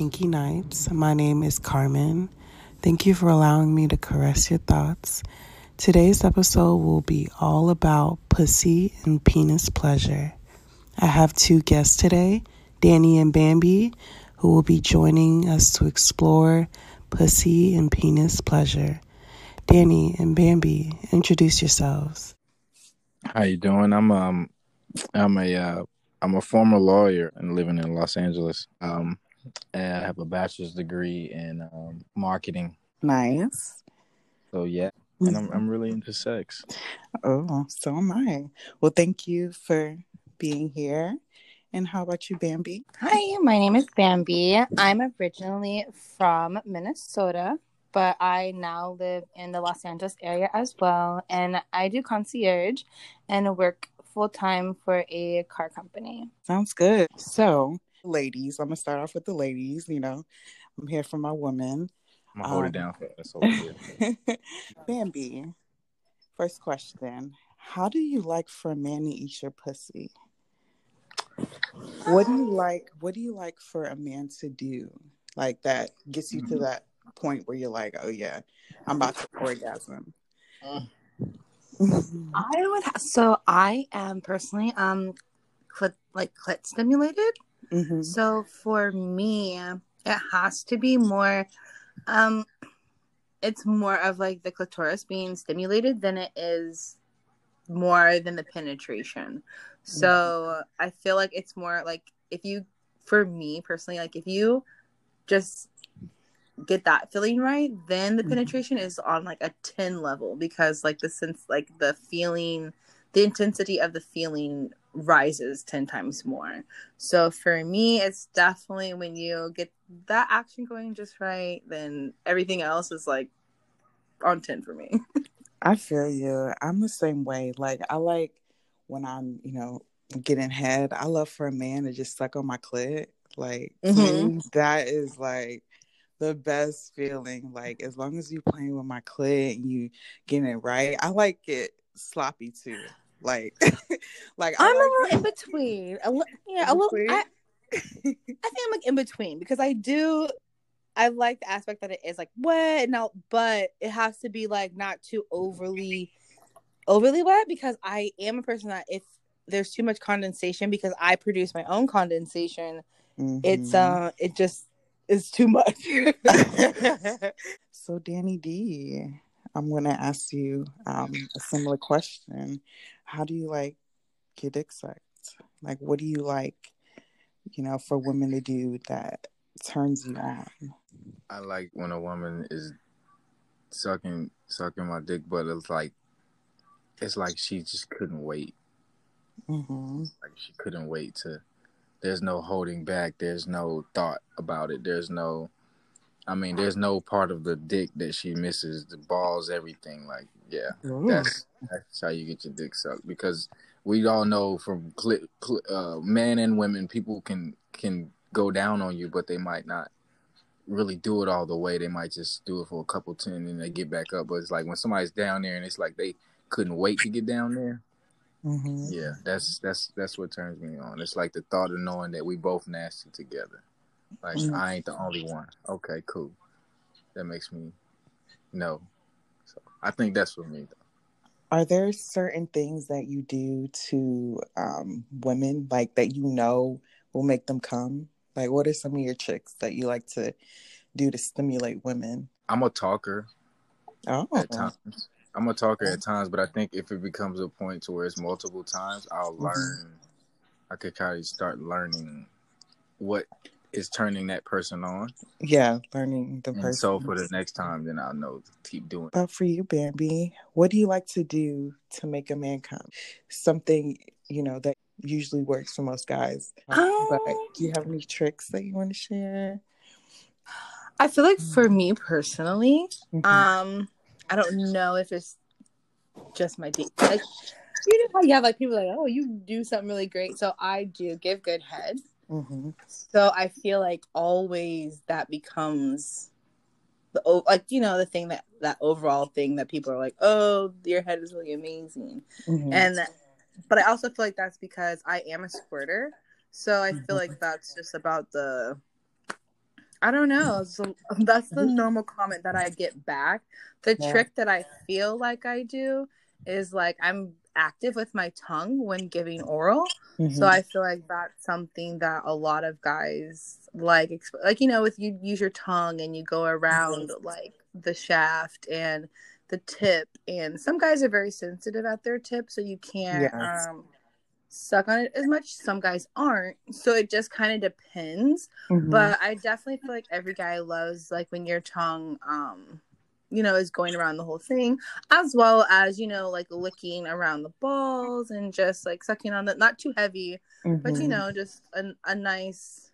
Kinky Nights. My name is Carmen. Thank you for allowing me to caress your thoughts. Today's episode will be all about pussy and penis pleasure. I have two guests today, Danny and Bambi, who will be joining us to explore pussy and penis pleasure. Danny and Bambi, introduce yourselves. How you doing? I'm um I'm a uh, I'm a former lawyer and living in Los Angeles. Um and I have a bachelor's degree in um, marketing. Nice. So yeah, and I'm I'm really into sex. Oh, so am I. Well, thank you for being here. And how about you, Bambi? Hi, my name is Bambi. I'm originally from Minnesota, but I now live in the Los Angeles area as well. And I do concierge and work full time for a car company. Sounds good. So, ladies, I'm gonna start off with the ladies. You know, I'm here for my woman. I'm gonna hold Um, it down for us over. Bambi, first question. How do you like for a man to eat your pussy? What do you like? What do you like for a man to do? Like that gets you to that point where you're like, oh yeah, I'm about to orgasm. I would ha- so I am personally um clit like clit stimulated. Mhm. So for me, it has to be more um it's more of like the clitoris being stimulated than it is more than the penetration. So I feel like it's more like if you for me personally, like if you just get that feeling right, then the Mhm. penetration is on like a 10 level because like the sense like the feeling the intensity of the feeling rises 10 times more. So for me, it's definitely when you get that action going just right, then everything else is like on 10 for me. I feel you. I'm the same way. Like I like when I'm, you know, getting head. I love for a man to just suck on my clit. Like Mhm. that is like the best feeling. Like as long as you playing with my clit and you getting it right. I like it sloppy too. Like, like I'm a little in between. A li- yeah, a little. I, I think I'm like in between because I do. I like the aspect that it is like wet now, but it has to be like not too overly, overly wet because I am a person that if there's too much condensation because I produce my own condensation, it's Mhm. uh, it just is too much. so Danny D, I'm gonna ask you um, a similar question. How do you like your dick sucked? Like, what do you like, you know, for women to do that turns you on? I like when a woman is sucking sucking my dick, but it's like it's like she just couldn't wait. hmm Like she couldn't wait to. There's no holding back. There's no thought about it. There's no. I mean, there's no part of the dick that she misses. The balls, everything. Like, yeah, that's that's how you get your dick sucked. Because we all know from cli cli uh, men and women, people can can go down on you, but they might not really do it all the way. They might just do it for a couple ten and then they get back up. But it's like when somebody's down there and it's like they couldn't wait to get down there. hmm Yeah, that's that's that's what turns me on. It's like the thought of knowing that we both nasty together. Like Mhm. I ain't the only one. Okay, cool. That makes me know. So I think that's for me though. Are there certain things that you do to um, women, like that you know will make them come? Like, what are some of your tricks that you like to do to stimulate women? I'm a talker Oh, at times. I'm a talker at times, but I think if it becomes a point to where it's multiple times, I'll Mhm. learn. I could kind of start learning what is turning that person on, yeah, learning the and person. so for the next time, then I'll know to keep doing. But for you, Bambi, what do you like to do to make a man come? Something you know that usually works for most guys. Um, but do you have any tricks that you want to share? I feel like for me personally, Mhm. um, I don't know if it's just my deep like you know how you have like people like, oh, you do something really great. So I do give good head. Mhm. So I feel like always that becomes the like you know the thing that that overall thing that people are like, oh, your head is really amazing, Mhm. and but I also feel like that's because I am a squirter, so I feel like that's just about the. I don't know. So that's the normal comment that I get back. The Yeah. trick that I feel like I do is like I'm active with my tongue when giving oral. So Mhm. I feel like that's something that a lot of guys like, exp- like you know, if you use your tongue and you go around like the shaft and the tip, and some guys are very sensitive at their tip, so you can't Yes. um, suck on it as much. Some guys aren't, so it just kind of depends. Mhm. But I definitely feel like every guy loves like when your tongue, um, you know, is going around the whole thing, as well as you know, like licking around the balls and just like sucking on the not too heavy, but you Mhm. know, just a, a nice.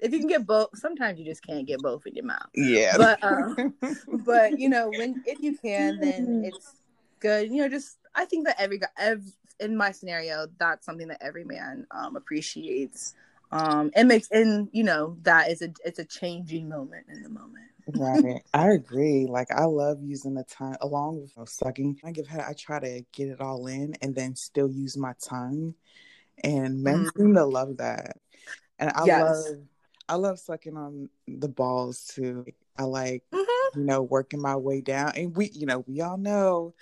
If you can get both, sometimes you just can't get both in your mouth. yeah. But um, but you know, when if you can, then it's good. You know, just I think that every guy, ev- in my scenario, that's something that every man um appreciates. Um, it makes and you know that is a it's a changing moment in the moment. Right. I agree. Like I love using the tongue along with you know, sucking. I give head. I try to get it all in and then still use my tongue. And men Mhm. seem to love that. And I Yes. love I love sucking on the balls too. I like Mhm. you know working my way down. And we you know we all know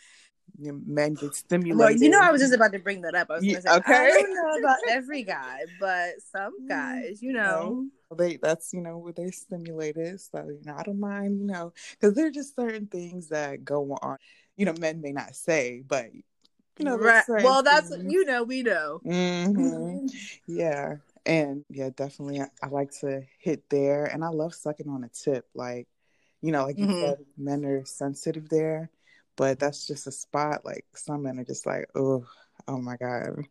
know, men get stimulated. Well, you know, I was just about to bring that up. I was Yeah, gonna say, okay. I don't know about every guy, but some guys, you know, they that's you know where they're stimulated so you know i don't mind you know because there are just certain things that go on you know men may not say but you know right? Well, that's things- you know, we know. Mhm. yeah and yeah definitely I, I like to hit there and i love sucking on a tip like you know like you Mhm. said men are sensitive there but that's just a spot like some men are just like oh oh my god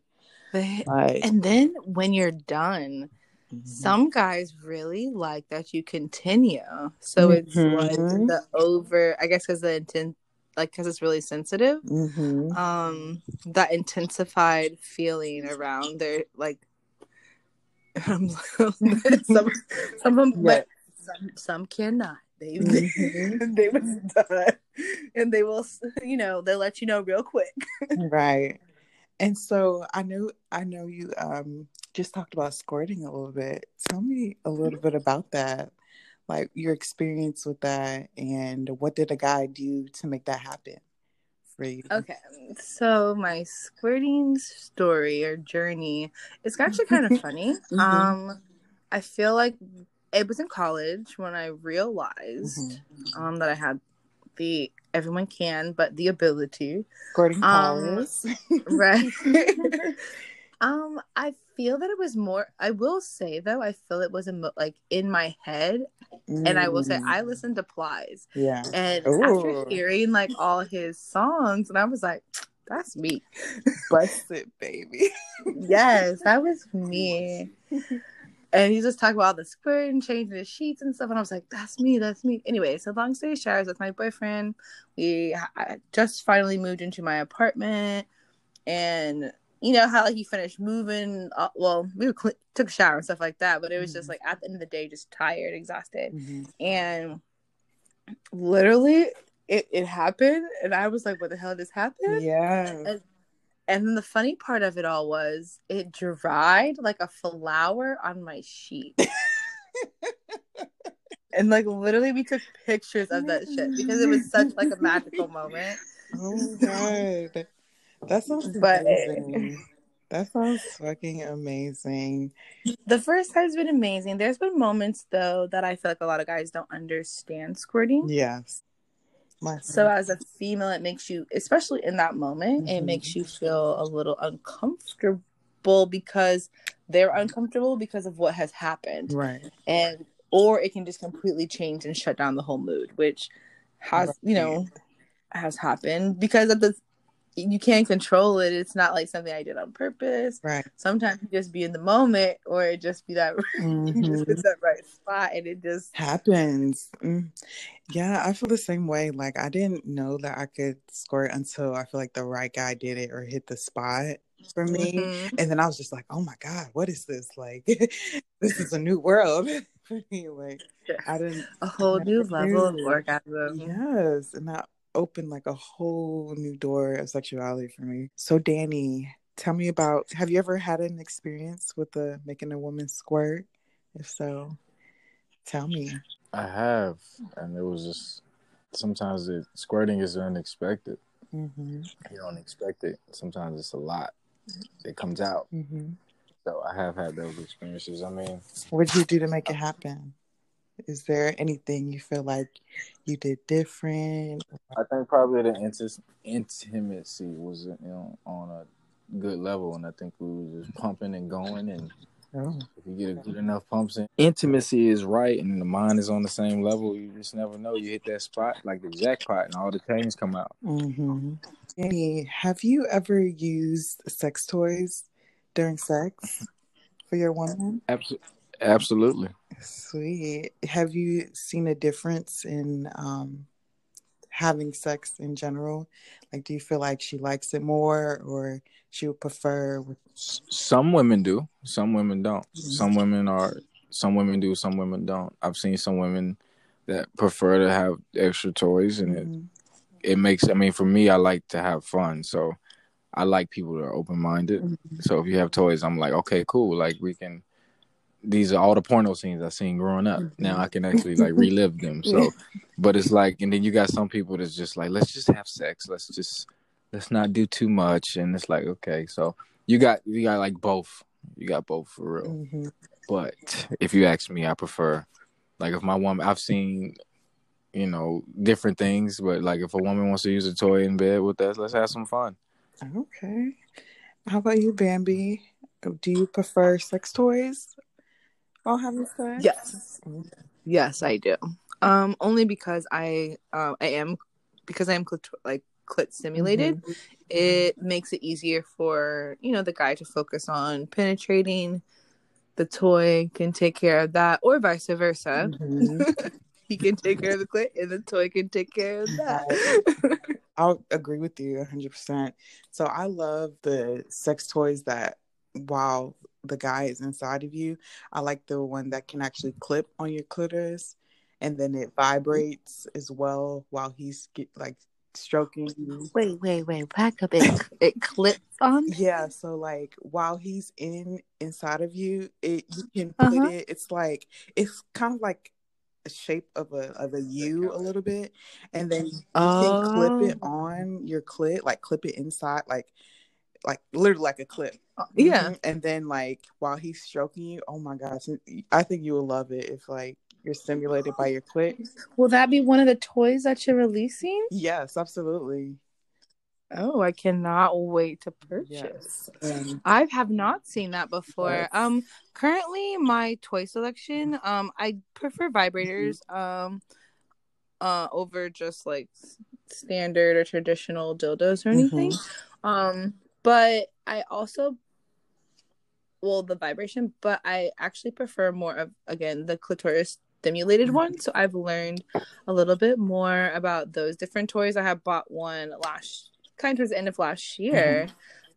like And then when you're done, mhm. some guys really like that you continue. So it's like Mhm. the over, I guess, because the intent, like, because it's really sensitive. Mhm. Um, that intensified feeling around their like. some, some of them, but some, some cannot. They Mhm. they was done, and they will, you know, they let you know real quick. right and so i know i know you um just talked about squirting a little bit tell me a little bit about that like your experience with that and what did a guy do to make that happen for you Okay, so my squirting story or journey is actually kind of funny. Mhm. Um, I feel like it was in college when I realized um that I had the everyone can, but the ability, squirting Um, right? um, I feel that it was more. I will say though, I feel it was emo- like in my head, and I will say Mm, I listened to Plies, yeah and Ooh. after hearing like all his songs, and I was like, that's me. bust it baby yes, that was me. And he just talked about all the squirt and changing the sheets and stuff, and I was like, "That's me, that's me." Anyway, so long story short, I was with my boyfriend. We I just finally moved into my apartment, and you know how like you finished moving. Uh, well, we were cl- took a shower and stuff like that, but it was just Mhm. like at the end of the day, just tired, exhausted, Mhm. and literally, it it happened, and I was like, "What the hell just happened?" yeah And- And then the funny part of it all was it dried like a flower on my sheet. and like literally we took pictures of that shit because it was such like a magical moment. oh my god that sounds But- amazing that sounds fucking amazing The first time's been amazing. There's been moments though that I feel like a lot of guys don't understand squirting. Yes. So as a female, it makes you, especially in that moment, it Mhm. makes you feel a little uncomfortable because they're uncomfortable because of what has happened. right. and or it can just completely change and shut down the whole mood which has you know has happened because of the you can't control it it's not like something i did on purpose Right. sometimes you just be in the moment or it just be that you just that right spot and it just Happens. Mm. Yeah, I feel the same way. Like I didn't know that I could squirt until I feel like the right guy did it or hit the spot for me. Mhm. And then I was just like, oh my God, what is this? Like this is a new world for me. Like. I didn't A whole new level of orgasm. Yes, and that opened like a whole new door of sexuality for me. So, Danny, tell me about. Have you ever had an experience with the making a woman squirt? If so, tell me. I have, and it was just sometimes it squirting is unexpected. hmm You don't expect it. Sometimes it's a lot. It comes out. hmm So I have had those experiences. I mean, What did you do to make it happen? Is there anything you feel like you did different? I think probably the inti- intimacy was you know on a good level, and I think we were just pumping and going. And Oh, if you get a good enough pumps in, intimacy is right, and the mind is on the same level. You just never know. You hit that spot like the jackpot, and all the chains come out. hmm Danny, have you ever used sex toys during sex for your woman? Absolutely, absolutely. Sweet. Have you seen a difference in um, having sex in general? Like, do you feel like she likes it more, or she would prefer? Some women do, some women don't. Some women are, some women do, some women don't. I've seen some women that prefer to have extra toys, and it Mhm. it makes. I mean, for me, I like to have fun, so I like people that are open minded. Mhm. So if you have toys, I'm like, okay, cool. Like we can. These are all the porno scenes I seen growing up. Now I can actually like relive them. So, but it's like, and then you got some people that's just like, let's just have sex. Let's just let's not do too much. And it's like, okay, so you got you got like both. You got both for real. Mhm. But if you ask me, I prefer like if my woman I've seen, you know, different things, but like if a woman wants to use a toy in bed with us, let's have some fun. Okay. How about you, Bambi? Do you prefer sex toys while having sex? Yes. Yes, I do. Um, only because I um I am because I am clit- like clit stimulated. Mhm. It makes it easier for you know the guy to focus on penetrating. The toy can take care of that, or vice versa. Mhm. he can take care of the clit, and the toy can take care of that. I'll agree with you 100%. So I love the sex toys that while the guy is inside of you, I like the one that can actually clip on your clitoris and then it vibrates as well while he's get, like stroking you. wait, wait, wait! Back up. It it clips on. Yeah, so like while he's in inside of you, it you can put Uh-huh. it. It's like it's kind of like a shape of a of a U a little bit, and then you can clip it Oh. on your clit, like clip it inside, like like literally like a clip. Yeah. Mhm. and then like while he's stroking you, oh my gosh, I think you will love it if like you're stimulated by your clit. Will that be one of the toys that you're releasing? Yes, absolutely. Oh, I cannot wait to purchase. Yes. I have not seen that before. Yes. Um, currently my toy selection, um, I prefer vibrators, um, uh, over just like standard or traditional dildos or anything. Um, but I also, well, the vibration, but I actually prefer more of again the clitoris stimulated one. So I've learned a little bit more about those different toys. I have bought one last kind of towards the end of last year.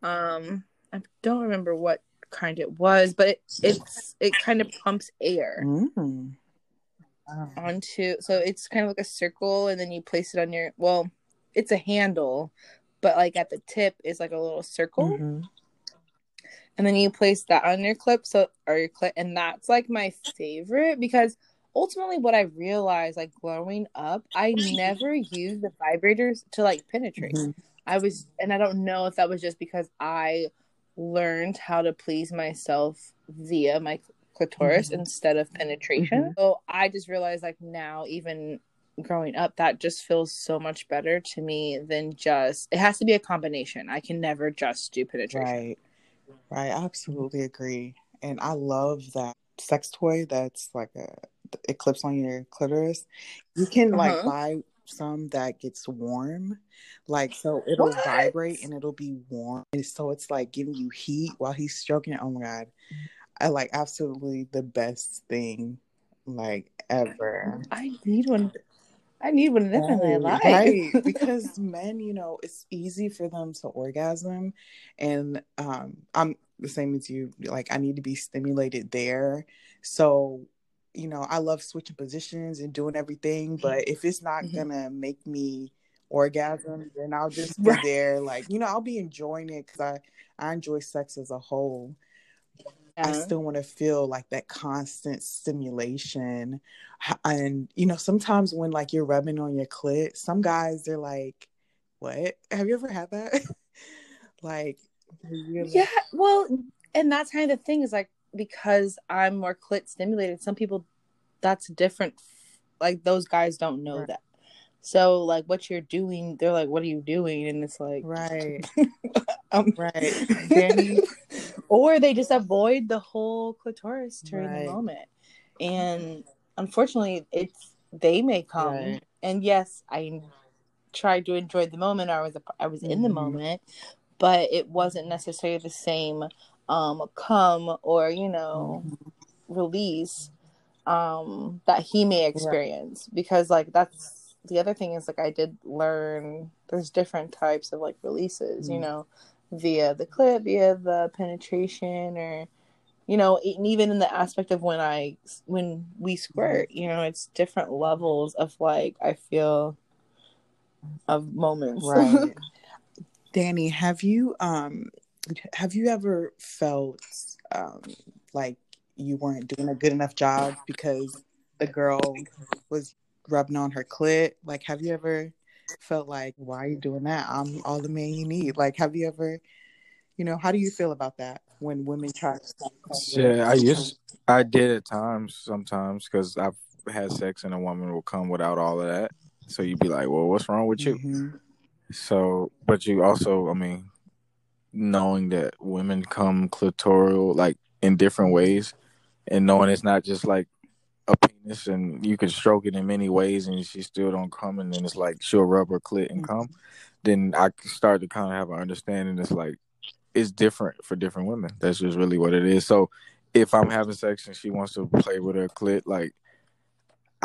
Um, I don't remember what kind it was, but it, it's it kind of pumps air Mm. Wow. onto so it's kind of like a circle and then you place it on your well it's a handle but like at the tip is like a little circle Mhm. and then you place that on your clip so or your clip and that's like my favorite because ultimately what i realized like growing up i never used the vibrators to like penetrate Mhm. i was and i don't know if that was just because i learned how to please myself via my clitoris Mhm. instead of penetration Mhm. so i just realized like now even growing up that just feels so much better to me than just it has to be a combination i can never just do penetration Right. Right. I absolutely agree. And I love that sex toy that's like a it clips on your clitoris. You can like Uh-huh. buy some that gets warm. Like so it'll What? vibrate and it'll be warm. And so it's like giving you heat while he's stroking it. Oh my god. I like absolutely the best thing like ever. I need one. I need one of them in my life. Right, because men, you know, it's easy for them to orgasm, and um, I'm the same as you. Like, I need to be stimulated there. So, you know, I love switching positions and doing everything, but if it's not Mhm. gonna make me orgasm, then I'll just be Right. there. Like, you know, I'll be enjoying it because I I enjoy sex as a whole. I uh-huh. still want to feel like that constant stimulation. And, you know, sometimes when like you're rubbing on your clit, some guys, they're like, what? Have you ever had that? like, you're Yeah, well, and that's kind of the thing is like because I'm more clit stimulated, some people that's different. Like those guys don't know Right. that. So like what you're doing, they're like, "What are you doing?" And it's like, right, um, right. Danny, or they just avoid the whole clitoris during Right. the moment, and unfortunately, it's they may come. Right. And yes, I tried to enjoy the moment. I was I was in the Mhm. moment, but it wasn't necessarily the same um come or you know Mhm. release um that he may experience because like that's the other thing is like I did learn there's different types of like releases you Mm. know via the clip via the penetration or you know and even in the aspect of when I when we squirt you know it's different levels of like I feel of moments right. Danny, have you um have you ever felt um like you weren't doing a good enough job because the girl was rubbing on her clit? Like have you ever felt like why are you doing that? I'm all the man you need. Like have you ever you know, how do you feel about that when women try to Yeah, I used I did at times sometimes because I've had sex and a woman will come without all of that. So you'd be like, well, what's wrong with you? Mhm. So, but you also, I mean, knowing that women come clitoral like in different ways, and knowing it's not just like a penis, and you can stroke it in many ways, and she still don't come, and then it's like she'll rub her clit and come. Mm-hmm. Then I start to kind of have an understanding. It's like it's different for different women. That's just really what it is. So, if I'm having sex and she wants to play with her clit, like.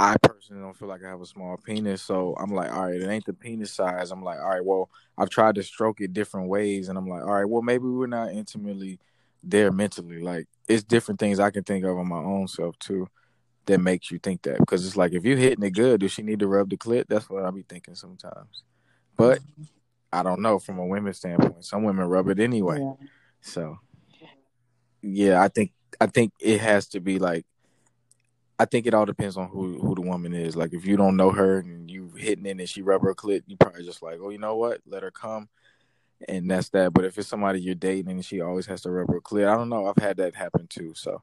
I personally don't feel like I have a small penis, so I'm like, all right, it ain't the penis size. I'm like, all right, well, I've tried to stroke it different ways, and I'm like, all right, well, maybe we're not intimately there mentally. Like, it's different things I can think of on my own self too that makes you think that. Because it's like, if you're hitting it good, does she need to rub the clit? That's what I be thinking sometimes. But I don't know from a women's standpoint. Some women rub it anyway. Yeah. So, yeah, I think I think it has to be like. I think it all depends on who who the woman is. Like if you don't know her and you hitting it and she rub her clit, you probably just like, oh, you know what? Let her come, and that's that. But if it's somebody you're dating and she always has to rub her clit, I don't know. I've had that happen too. So,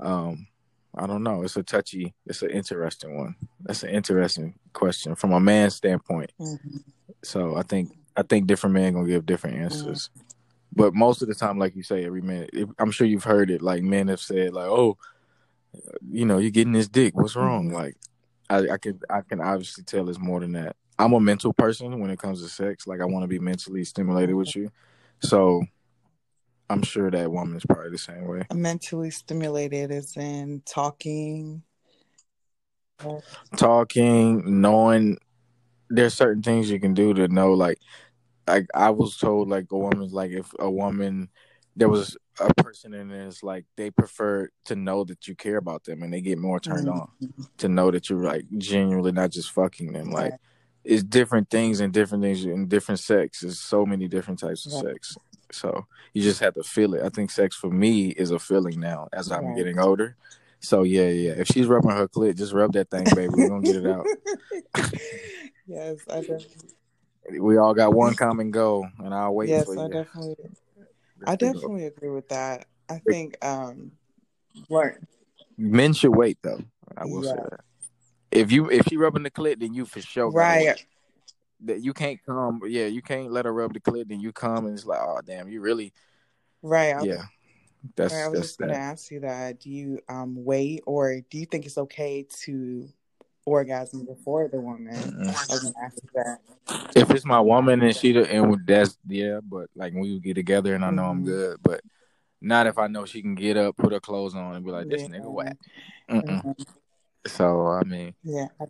um, I don't know. It's a touchy. It's an interesting one. That's an interesting question from a man's standpoint. Mhm. So I think I think different men gonna give different answers. But most of the time, like you say, every man, if, I'm sure you've heard it. Like men have said, like, "Oh, you know, you're getting this dick. What's wrong?" Mhm. Like, I, I can I can obviously tell it's more than that. I'm a mental person when it comes to sex. Like, I want to be mentally stimulated with you. So, I'm sure that woman is probably the same way. Mentally stimulated is in talking. talking, knowing there's certain things you can do to know like like I was told like a woman's like if a woman there was a person in there it's like they prefer to know that you care about them and they get more turned Mhm. on to know that you're like genuinely not just fucking them. Like Right. it's different things and different things in different sex. There's so many different types of Right. sex. So you just have to feel it. I think sex for me is a feeling now as I'm Right. getting older. So yeah, yeah. If she's rubbing her clit, just rub that thing, baby. We're gonna get it out. yes, I definitely. We all got one common goal, and I'll wait Yes, for I you. definitely. I definitely agree with that. I think um, learn. Men should wait though. I will say that. If you if she rubbing the clit, then you for sure gotta Right. That you can't come. Yeah, you can't let her rub the clit. Then you come and it's like, oh damn, you really. Right. I was, Yeah, that's right, I was that's just gonna that. ask you that. Do you um wait or do you think it's okay to orgasm before the woman? Gonna that. If it's my woman and she and that's yeah, but like when we get together and I know I'm Mhm. good, but not if I know she can get up, put her clothes on, and be like, this Yeah. nigga whack. Mm-mm. Mhm. So I mean, Yeah. I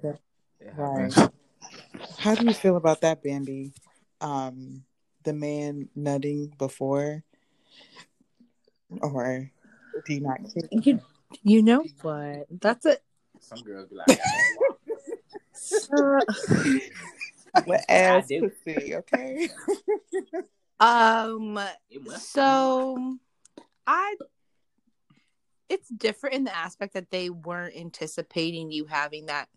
Right. happens. How do you feel about that, Bambi? Um, the man nutting before, or do you not care? You, you know what? That's it. Some girls be like, So, What ass pussy, okay? um, so I, it's different in the aspect that they weren't anticipating you having that.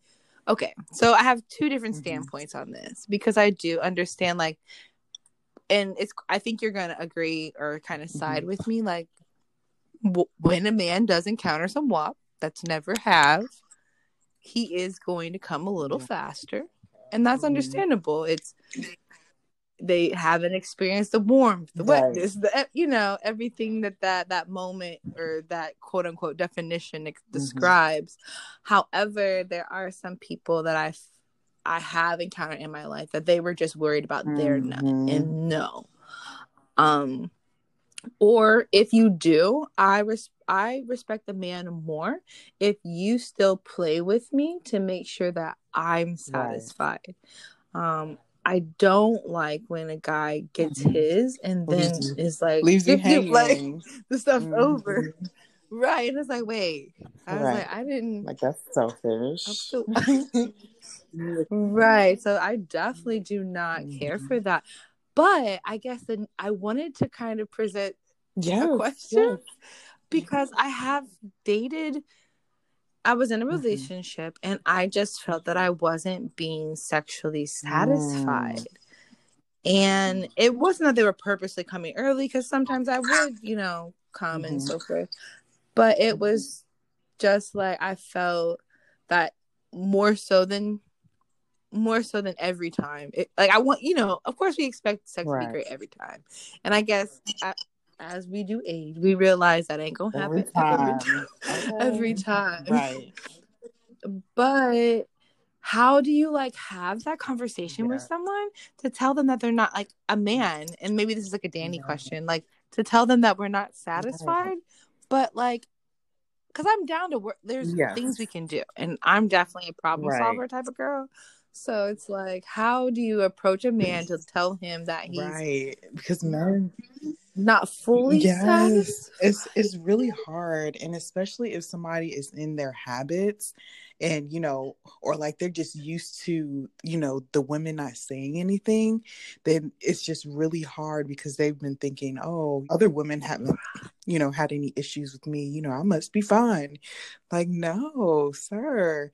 Okay, so I have two different Mhm. standpoints on this because I do understand like, and it's I think you're gonna agree or kind of side Mhm. with me like, w- when a man does encounter some WAP that's never have, he is going to come a little faster, and that's Mhm. understandable. It's they haven't experienced the warmth, the Right. wetness, the you know everything that that that moment or that quote unquote definition ex- Mm-hmm. describes. However, there are some people that I I have encountered in my life that they were just worried about their nut Mhm. and no. Um, or if you do, I res- I respect the man more if you still play with me to make sure that I'm satisfied. Um, I don't like when a guy gets Mhm. his and then you- is like Leaves you zip, like hanging. the stuff's Mhm. over, right? And it's like, wait, I was Right. like, I didn't. Like that's selfish. Right. So I definitely do not care Mhm. for that. But I guess then I wanted to kind of present yes, a question yes. because I have dated I was in a Mhm. relationship and I just felt that I wasn't being sexually satisfied. And it wasn't that they were purposely coming early because sometimes I would, you know, come and Mhm. so forth. But it was just like I felt that more so than more so than every time. It, like I want, you know, of course we expect sex to be great every time. And I guess as we do age, we realize that ain't gonna happen every time. time. Every time. Right. But how do you like have that conversation with someone to tell them that they're not like a man? And maybe this is like a Danny Yeah. question, like to tell them that we're not satisfied, but like, because I'm down to work. There's Yes. things we can do, and I'm definitely a problem Right. solver type of girl. So it's like, how do you approach a man to tell him that he's Right. Because men not fully yes satisfied? it's it's really hard and especially if somebody is in their habits and you know or like they're just used to you know the women not saying anything then it's just really hard because they've been thinking oh other women haven't you know had any issues with me you know i must be fine like no sir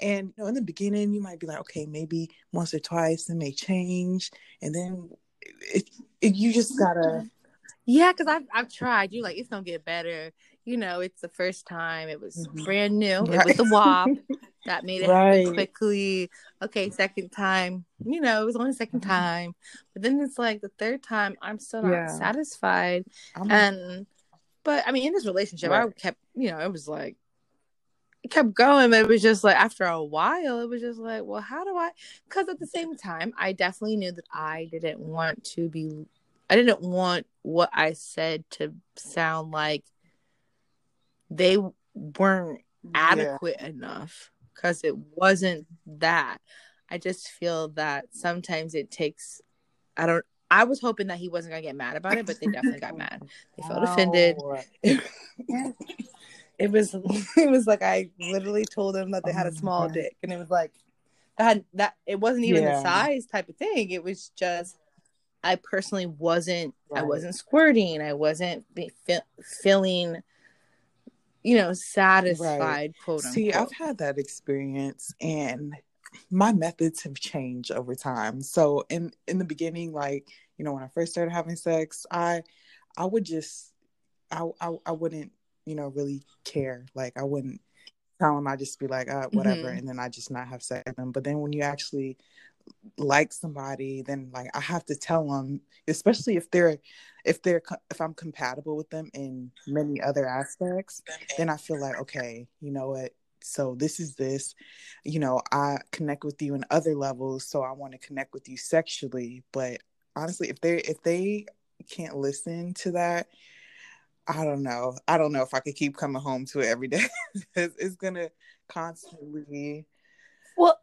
and you know in the beginning you might be like okay maybe once or twice it may change and then it, it, you just gotta Yeah, because I've I've tried. You like it's gonna get better. You know, it's the first time. It was Mhm. brand new. It was the WAP that made it Right. happen quickly. Okay, second time. You know, it was only the 2nd Mhm. time. But then it's like the third time. I'm still not Yeah. satisfied. I'm, And but I mean, in this relationship, I kept. You know, it was like kept going, but it was just like after a while, it was just like, well, how do I? Because at the same time, I definitely knew that I didn't want to be I didn't want what I said to sound like they weren't yeah. adequate enough because it wasn't that. I just feel that sometimes it takes, I don't, I was hoping that he wasn't going to get mad about it, but they definitely got mad. They felt offended. It was, it was like I literally told them that they oh had Oh a small God. dick, and it was like that. Had, that it wasn't even the size type of thing. It was just I personally wasn't. I wasn't squirting. I wasn't be, fe- feeling, you know, satisfied. Quote unquote. See, I've had that experience and my methods have changed over time. So in in the beginning, like, you know, when I first started having sex, I I would just I I, I wouldn't, you know, really care. Like I wouldn't tell them I just be like, uh, whatever, Mhm. and then I just not have sex with them. But then when you actually like somebody, then like I have to tell them, especially if they're if they're if I'm compatible with them in many other aspects, then I feel like okay, you know what? So this is this, you know, I connect with you in other levels, so I want to connect with you sexually. But honestly, if they if they can't listen to that, I don't know. I don't know if I could keep coming home to it every day. it's, it's gonna constantly. well,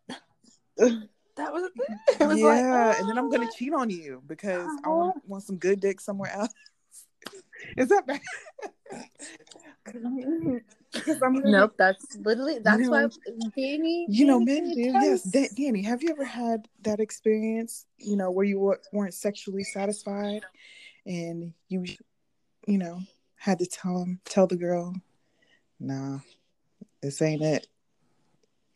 that was it. Was yeah, like, oh. and then I'm gonna oh, cheat on you because I uh-huh. want, want some good dick somewhere else. Is that bad? Gonna, Nope, that's literally that's know- why Danny. You know, Danny men do. Yes. Da- Danny, have you ever had that experience? You know, where you weren't sexually satisfied, and you, you know, had to tell him, tell the girl, "Nah, this ain't it."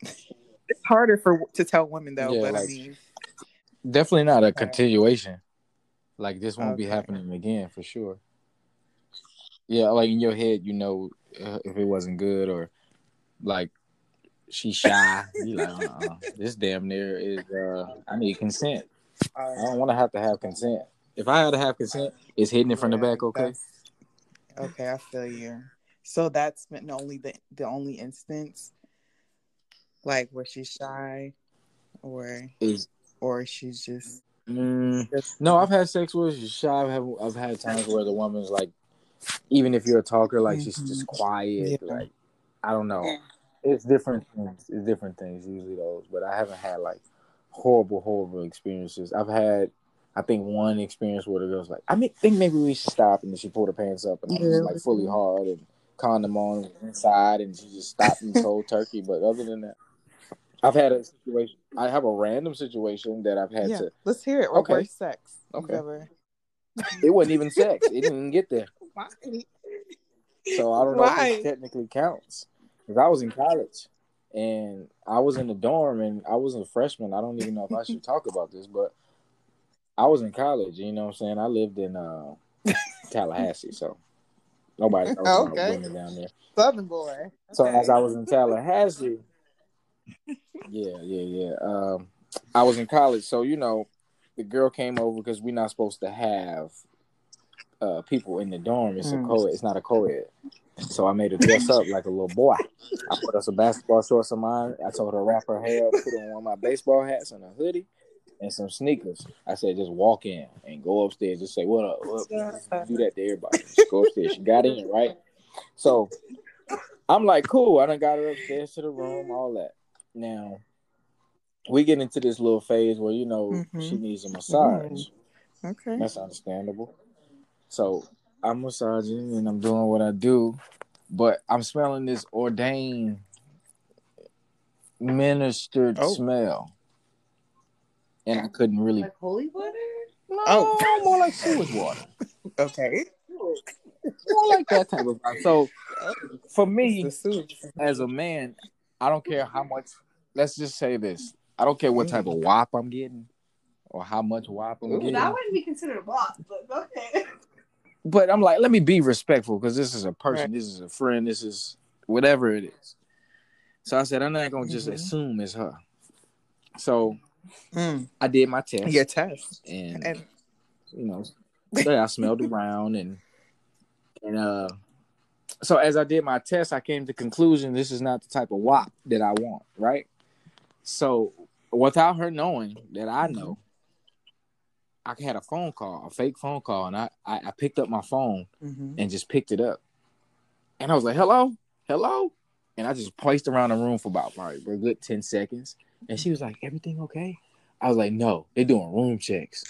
it's harder for to tell women though, Yeah, but I mean, Definitely not a continuation. Like this won't be happening again for sure. Yeah, like in your head, you know, uh, if it wasn't good or like she's shy, you like, uh-uh. this damn near is. uh I need consent. I don't want to have to have consent. If I had to have consent, it's hidden it from the back. Okay. that's- Okay, I feel you. So that's been only the the only instance, like where she's shy, or Is or she's just, mm, just no, I've had sex where she's shy. I've had, I've had times where the woman's like, even if you're a talker, like she's just quiet. Yeah. Like I don't know. It's different things. It's different things usually those, but I haven't had like horrible, horrible experiences. I've had, I think one experience where the girl's like, I mean, think maybe we should stop, and then she pulled her pants up and I was like fully hard and condom on inside, and she just stopped and told turkey. But other than that, I've had a situation. I have a random situation that I've had yeah. to. Let's hear it. Or Okay. worse sex. Okay. ever- It wasn't even sex. It didn't even get there. Why? So I don't know Why? if it technically counts. Because I was in college and I was in the dorm and I was a freshman. I don't even know if I should talk about this, but I was in college. You know what I'm saying? I lived in uh, Tallahassee, so nobody knows Okay. women down there. Southern boy. So as I was in Tallahassee, yeah, yeah, yeah. Um, I was in college, so you know, the girl came over because we're not supposed to have uh, people in the dorm. It's Mm. a co. It's not a co-ed. So I made her dress up like a little boy. I put her some basketball shorts of mine. I told her to wrap her hair up, put on one of my baseball hats and a hoodie and some sneakers. I said, just walk in and go upstairs. Just say, what up? What up? Do that to everybody. Just go upstairs. She got in, right? So I'm like, cool. I done got her upstairs to the room, all that. Now, we get into this little phase where, you know, Mhm. she needs a massage. Okay. That's understandable. So I'm massaging and I'm doing what I do, but I'm smelling this ordained ministered Oh. smell. And I couldn't really Like holy water? no, Oh. more like sewage water. Okay. More like that type of vibe. So for me, as a man, I don't care how much. Let's just say this: I don't care what type of WAP I'm getting, or how much WAP I'm Ooh, getting. That wouldn't be considered a block, but okay. But I'm like, let me be respectful because this is a person, Right. this is a friend, this is whatever it is. So I said, I'm not gonna just Mhm. assume it's her. So Mm. I did my test, Your test. and, And you know, I smelled around and and uh, so as I did my test, I came to the conclusion this is not the type of WAP that I want, right? So without her knowing that I know, I had a phone call, a fake phone call, and I I, I picked up my phone Mhm. and just picked it up. And I was like, hello, hello. And I just placed around the room for about probably a good 10 seconds. And she was like, everything okay? I was like, no, they're doing room checks.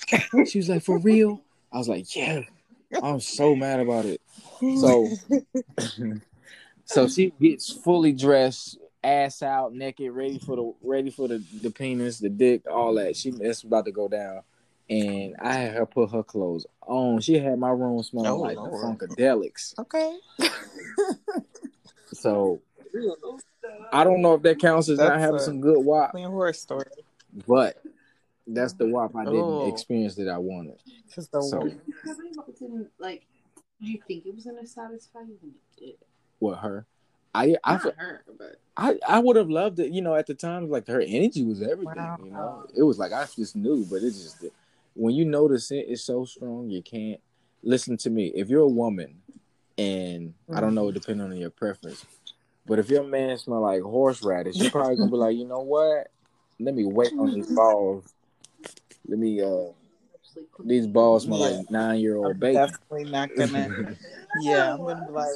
She was like, for real? I was like, yeah. I'm so mad about it. So so she gets fully dressed, ass out, naked, ready for the ready for the, the penis, the dick, all that. She it's about to go down. And I had her put her clothes on. She had my room smelling Oh, like Lord. the Funkadelics. okay. So I don't know if that counts as not having a- some good WAP, Clean horror story. but that's the WAP I didn't Oh. experience that I wanted. Just the So- didn't like. Do you think it was gonna satisfy you when it did? With her, I I her, but I, I would have loved it. You know, at the time, like her energy was everything. Wow. You know, it was like I just knew, but it's just when you know the scent is so strong, you can't listen to me. If you're a woman, and I don't know, mm-hmm. depending on your preference, but if your man smell like horseradish, you're probably gonna be like, you know what? Let me wait on these balls. Let me uh these balls smell Yeah. like nine year old baby. definitely not gonna. yeah, I'm gonna be like.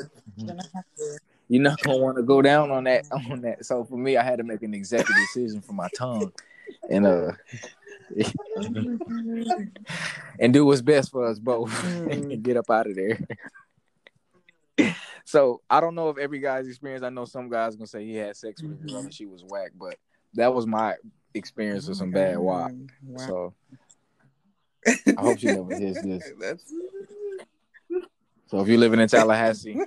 Gonna have to. You're not gonna want to go down on that on that. So for me, I had to make an executive decision for my tongue, and uh, and do what's best for us both, and get up out of there. so I don't know if every guy's experience. I know some guys gonna say he had sex with a girl mm-hmm. and she was whack, but that was my experience with some bad mm-hmm. WAP. Wow. So I hope she never hears this. That's... So if you're living in Tallahassee,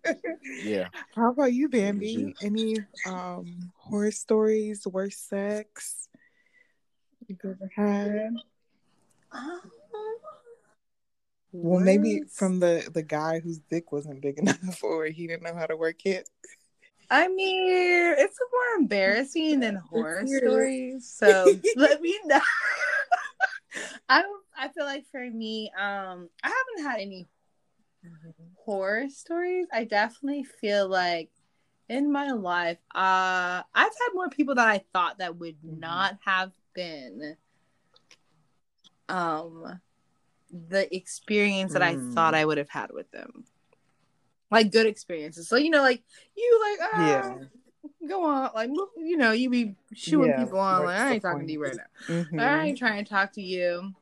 yeah. How about you, Bambi? Any um horror stories, worst sex you've ever had? Um, Well, maybe from the the guy whose dick wasn't big enough, or he didn't know how to work it. I mean, it's more embarrassing than horror stories. So let me know. I. I feel like for me, um, I haven't had any horror stories. I definitely feel like in my life, uh, I've had more people that I thought that would Mhm. not have been, um, the experience that I Mm. thought I would have had with them. Like good experiences. So you know, like you like ah, Yeah. go on, like you know, you be shooing Yeah, people on. Like I ain't talking to you right point? now. Mhm. I ain't trying to talk to you.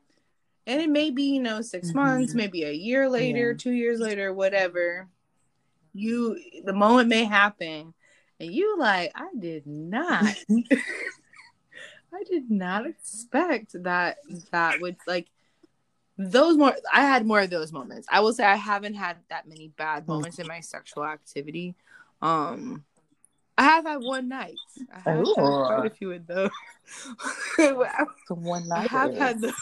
And it may be, you know, 6 Mhm. months, maybe a year later, Yeah. two years later, whatever. You, the moment may happen, and you like, I did not, I did not expect that that would like those more. I had more of those moments. I will say I haven't had that many bad moments in my sexual activity. Um, I have had one night. I have had Ooh. quite a few of those. One night, I have had those.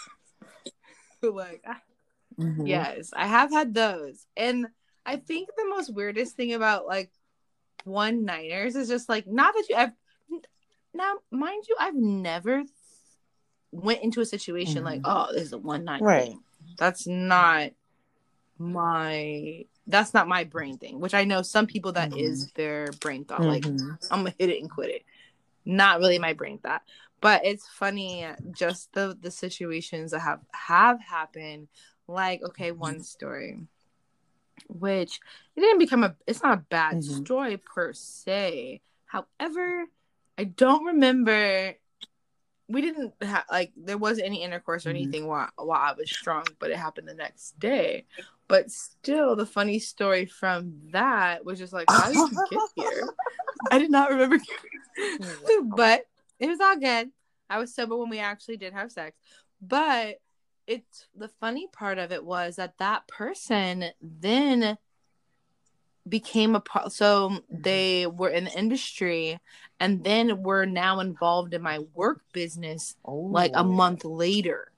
like, Mhm. yes, I have had those. And I think the most weirdest thing about like one nighters is just like, not that you have, now, mind you, I've never went into a situation like, oh, this is a one night Mm-hmm. Right. thing. That's not my, that's not my brain thing, which I know some people that is their brain thought. Like, Mhm. I'm gonna hit it and quit it. Not really my brain thought, but it's funny just the the situations that have have happened. Like okay, one story, which it didn't become a. It's not a bad Mhm. story per se. However, I don't remember. We didn't have like there wasn't any intercourse or Mhm. anything while while I was strong, but it happened the next day. But still, the funny story from that was just like, how did you get here? I did not remember, but it was all good. I was sober when we actually did have sex, but it's the funny part of it was that that person then became a part. So they were in the industry, and then were now involved in my work business like a Oh. month later.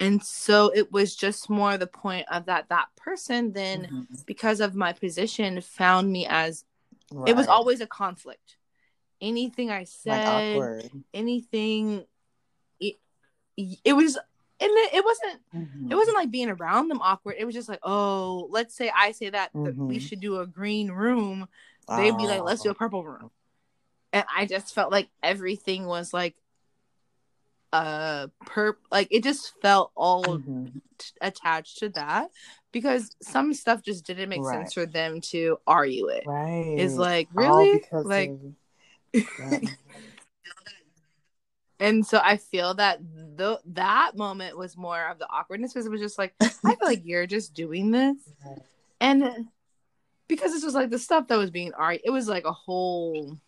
And so it was just more the point of that that person then Mhm. because of my position found me as it was always a conflict. Anything I said, awkward. anything it, it was and it, it wasn't Mhm. it wasn't like being around them awkward. It was just like, oh, let's say I say that, that we Mhm. should do a green room. They'd be like, let's do a Oh. purple room. And I just felt like everything was like uh per like it just felt all Mhm. t- attached to that because some stuff just didn't make Right. sense for them to argue it. Right. It's like really like yeah. and so I feel that the that moment was more of the awkwardness because it was just like I feel like you're just doing this and because this was like the stuff that was being argued it was like a whole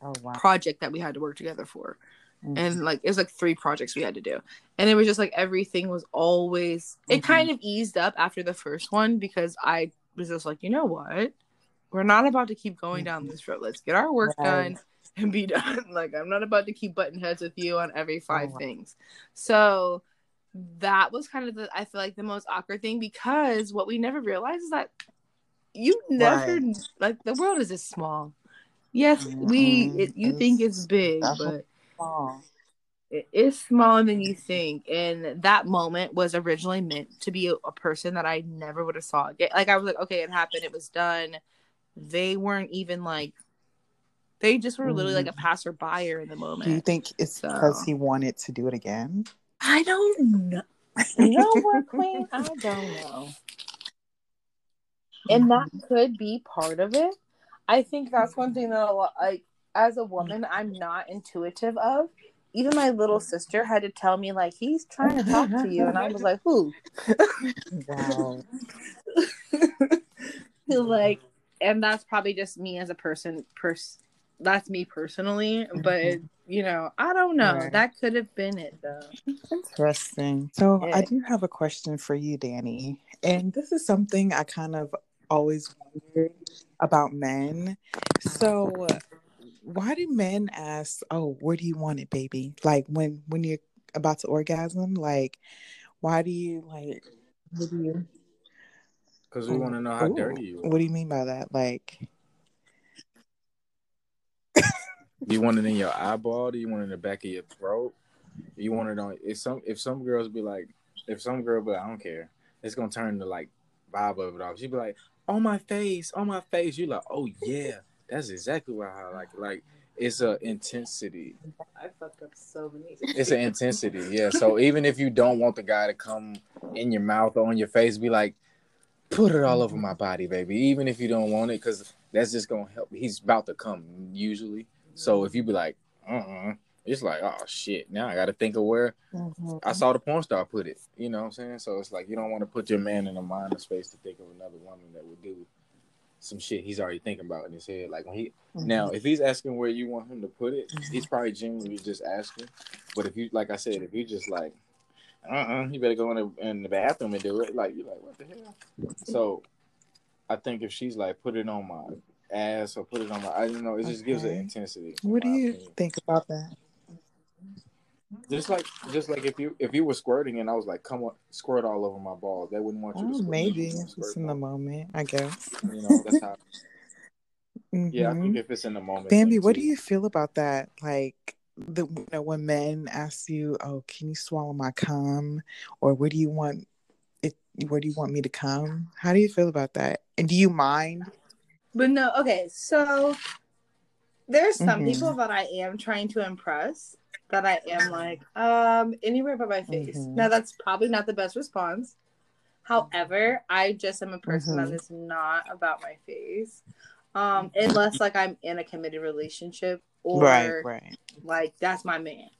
Oh wow. project that we had to work together for Mhm. and like it was like three projects we had to do and it was just like everything was always it Mhm. kind of eased up after the first one because i was just like you know what we're not about to keep going down this road let's get our work Right. done and be done like i'm not about to keep butting heads with you on every five wow. things so that was kind of the i feel like the most awkward thing because what we never realized is that you never Right. like the world is just small yes we Mhm. it, you think It's it's big but small. it is smaller than you think and that moment was originally meant to be a, a person that i never would have saw like i was like okay it happened it was done they weren't even like they just were literally like a mm. passerby in the moment. Do you think it's So- because he wanted to do it again? i don't know you know what queen i don't know and that mm. could be part of it i think that's one thing that a lot like as a woman i'm not intuitive of even my little sister had to tell me like he's trying to talk to you and i was like who Wow. like, and that's probably just me as a person. Pers- that's me personally, but mm-hmm. you know, I don't know. Right. That could have been it though. Interesting. So I do have a question for you, Danny. And this is something I kind of always wondered about men. So why do men ask, "Oh, where do you want it, baby?" Like when when you're about to orgasm, like why do you like what do you Because we want to know how Ooh, dirty you are. What do you mean by that? Like Do you want it in your eyeball? Do you want it in the back of your throat? Do you want it on? If some if some girls be like, if some girl be like, I don't care, it's gonna turn the like vibe of it off. She be like, on my face, on my face. You like, oh yeah, that's exactly what I like. Like it's a intensity. I fucked up so many. It's an intensity. Yeah. So even if you don't want the guy to come in your mouth or on your face, be like, put it all over my body, baby. Even if you don't want it, because that's just gonna help. He's about to come usually. So if you be like, uh, uh it's like, oh shit. Now I got to think of where I saw the porn star put it. You know what I'm saying? So it's like you don't want to put your man in a mind space to think of another woman that would do some shit he's already thinking about in his head. Like when he Mm-hmm. now, if he's asking where you want him to put it, he's probably genuinely just asking. But if you, like I said, if you just like, uh, uh you better go in the, in the bathroom and do it. Like you're like, what the hell? So, I think if she's like, put it on my ass or put it on my, I don't know, it just gives it intensity. what do you opinion. think about that? Just like, just like if you if you were squirting and I was like, come on, squirt all over my balls, they wouldn't want you to Oh, squirt. maybe it's in the moment, I guess. You know, that's how. Yeah, I think mm-hmm. if it's in the moment. Bambi, what do you feel about that? Like the you know, when men ask you, "Oh, can you swallow my cum?" or "Where do you want it? Where do you want me to come?" How do you feel about that? And do you mind? But no, okay, so there's some Mhm. people that I am trying to impress that I am like, um, anywhere but my face. Mhm. Now that's probably not the best response. However, I just am a person Mhm. that is not about my face. Um, unless like I'm in a committed relationship or right, right. like that's my man.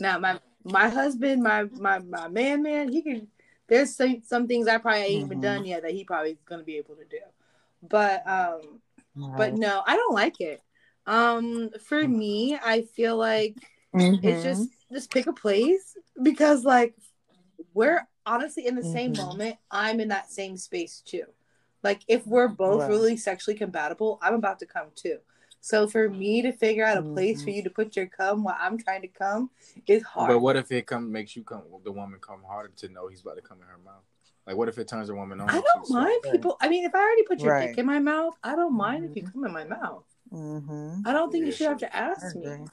Now my my husband, my my my man, man, he can. There's some some things I probably ain't even Mhm. done yet that he probably is gonna be able to do. But um, but no, I don't like it. Um, for me, I feel like it's Mhm. just just pick a place because like we're honestly in the same Mhm. moment. I'm in that same space too. Like if we're both Right. really sexually compatible, I'm about to come too. So for me to figure out a place for Mhm. you to put your cum while I'm trying to come is hard. But what if it come makes you come the woman come harder to know he's about to come in her mouth? Like what if it turns a woman on? I don't mind like, people. I mean, if I already put your Right. dick in my mouth, I don't mind if you Mhm. come in my mouth. Mhm. I don't think you Yeah, should have to I ask me.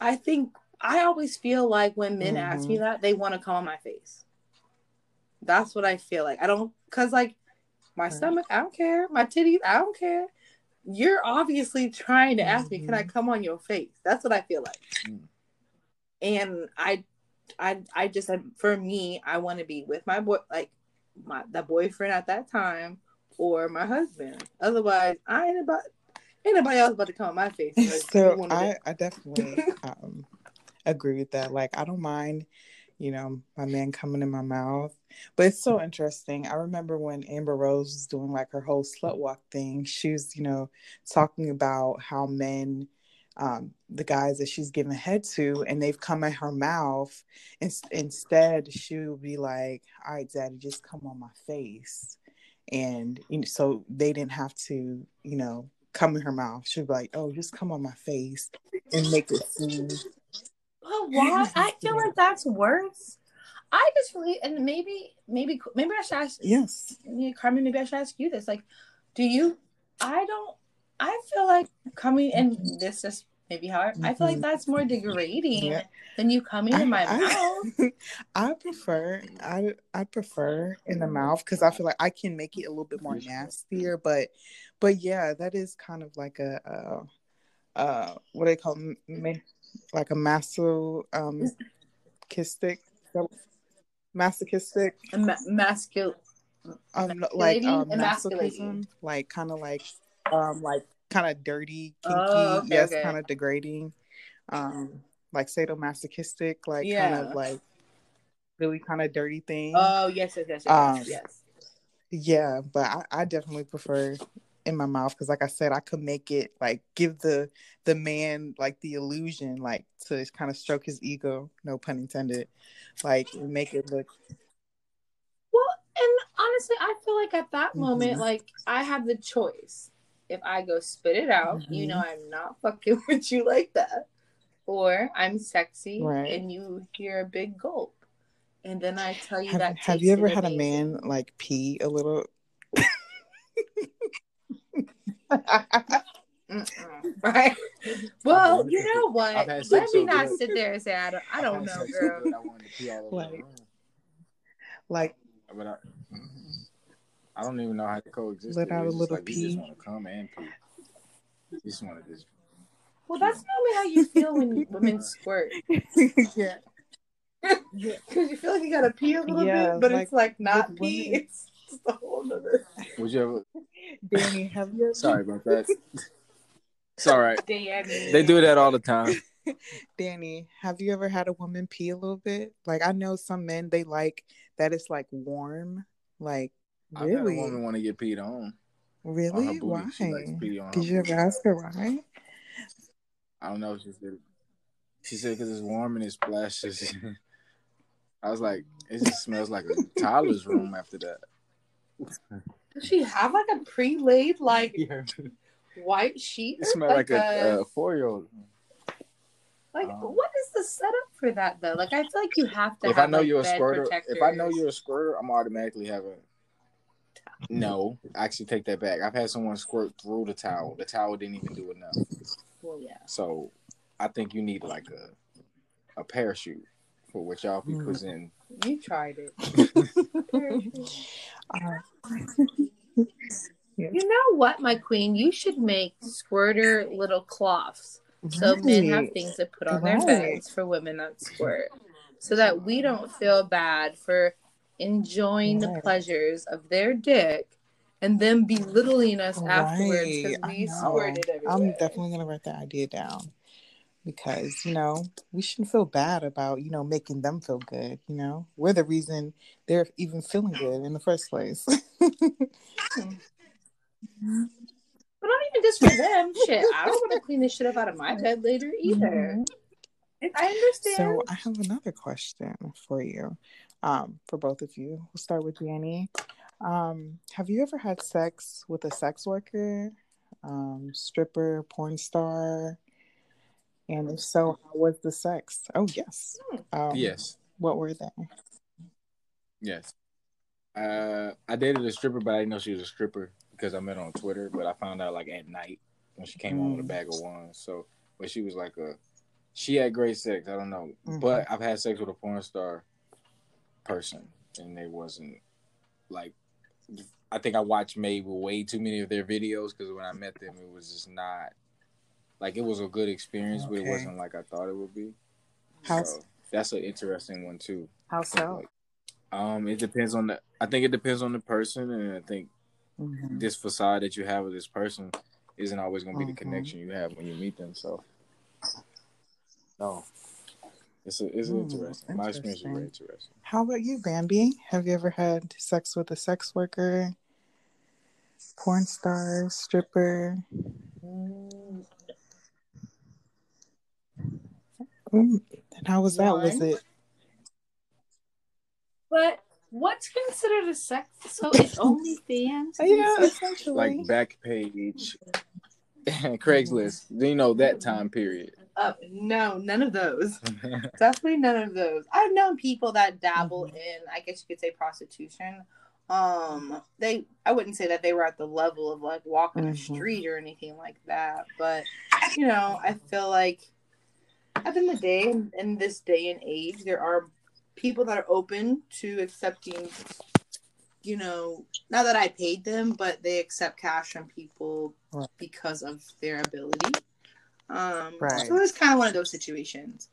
I think I always feel like when men ask me Mhm. that, they want to come on my face. That's what I feel like. I don't, cause like my Right. stomach, I don't care. My titties, I don't care. You're obviously trying to ask me, can I Mhm. come on your face? That's what I feel like. Mm. And I, I, I just for me, I want to be with my boy, like my the boyfriend at that time, or my husband. Otherwise, I ain't about ain't nobody else about to come on my face. So I, I definitely um, agree with that. Like I don't mind, you know, my man coming in my mouth. But it's so interesting. I remember when Amber Rose was doing like her whole slut walk thing, she was, you know, talking about how men um, the guys that she's given head to, and they've come at her mouth. In- instead, she would be like, "All right, Daddy, just come on my face," and you know, so they didn't have to, you know, come in her mouth. She'd be like, "Oh, just come on my face and make it seem." But why? I feel like that's worse. I just really, and maybe, maybe, maybe I should ask Yes. yeah, Carmen. Maybe I should ask you this. Like, do you? I don't. I feel like coming, and this is maybe how I, I feel like Mhm. that's more degrading Yeah. than you coming in my mouth. I, I prefer I I prefer in the mouth because I feel like I can make it a little bit more nastier, but but yeah, that is kind of like a uh, uh what do they call it? Like a maso um kistic masochistic Ma- masculine. um like um masochism like kind of like um like kind of dirty kinky Oh, okay, yes okay. kind of degrading um like sadomasochistic like kind of like really kind of dirty thing Oh yes, yes, yes, yes, Um, yes. Yeah, but I, I definitely prefer in my mouth because, like I said, I could make it like give the the man like the illusion, like to kind of stroke his ego. No pun intended. Like make it look. Well, and honestly, I feel like at that moment, like I have the choice. If I go spit it out, you Mhm. know I'm not fucking with you like that. Or I'm sexy Right. and you hear a big gulp. And then I tell you Have, that have you ever tasted had a man like pee a little? Right. Well, you had- know what? Let sex me so not good. sit there and say I don't. I don't know, sex so girl. I pee all Like- like But I, I don't even know how to coexist. Let it. out a little like You pee. just want to come and pee. You just want to just. Well, that's normally how you feel when women squirt. yeah, Because you feel like you gotta pee a little Yeah, bit, but like it's like not with pee. women. It's just a whole nother. Would you ever? Danny, have you? Sorry about that. It's all right. Danny. They do that all the time. Danny, have you ever had a woman pee a little bit? Like I know some men they like that it's like warm. Like I've had a woman want to get peed on. on her really, booty. why? She likes pee on her Did you booty. ever ask her why? I don't know. She said. She said because it's warm and it splashes. I was like, it just smells like a toddler's room after that. Does she have like a pre-laid like Yeah. white sheet? It smelled like, a, a four year old. like um, what is the setup for that though? Like I feel like you have to. If have, I know like, you're a bed squirter, if I know you're a squirter, I'm automatically having. No, I actually take that back. I've had someone squirt through the towel. The towel didn't even do enough. Well, yeah. So, I think you need like a a parachute for what y'all be Mm. presenting. You tried it. Uh, You know what, my queen? You should make squirter little cloths so men have things to put on their Right. beds for women that squirt, so that we don't feel bad for enjoying the pleasures of their dick and then belittling us afterwards because we squirted everywhere. I'm definitely gonna write that idea down because you know we shouldn't feel bad about you know making them feel good. You know we're the reason they're even feeling good in the first place. But not even just for them. Shit, I don't want to clean this shit up out of my bed later either. Mm-hmm. I understand. so I have another question for you, um, for both of you. We'll start with Danny. Um, have you ever had sex with a sex worker, um, stripper, porn star? And if so, how was the sex? Oh yes. Um, Yes, What were they? yes. Uh, I dated a stripper, but I didn't know she was a stripper because I met her on Twitter. But I found out like at night when she came home with a Mm. bag of ones. So, but she was like a, she had great sex. I don't know, Mhm. but I've had sex with a porn star person, and they wasn't like. I think I watched maybe way too many of their videos because when I met them, it was just not like it was a good experience, but it wasn't like I thought it would be. How So that's an interesting one too. how so? like, um, it depends on the. I think it depends on the person, and I think Mhm. this facade that you have with this person isn't always going to be Mhm. the connection you have when you meet them. So, no, it's a, it's Hmm, interesting. My experience is very interesting. interesting. How about you, Bambi? Have you ever had sex with a sex worker, porn star, stripper? Mm, Mm, And how was that? Was it? But what's considered a sex? So it's OnlyFans. Yeah, essentially. Like Backpage, Craigslist. You know that time period. No, none of those. Definitely none of those. I've known people that dabble Mhm. in, I guess you could say, prostitution. Um, they, I wouldn't say that they were at the level of like walking the Mhm. street or anything like that, but you know, I feel like at the end of the day, in, in this day and age, there are people that are open to accepting. You know, not that I paid them, but they accept cash from people Right. because of their ability. Um, Right. So it was kind of one of those situations.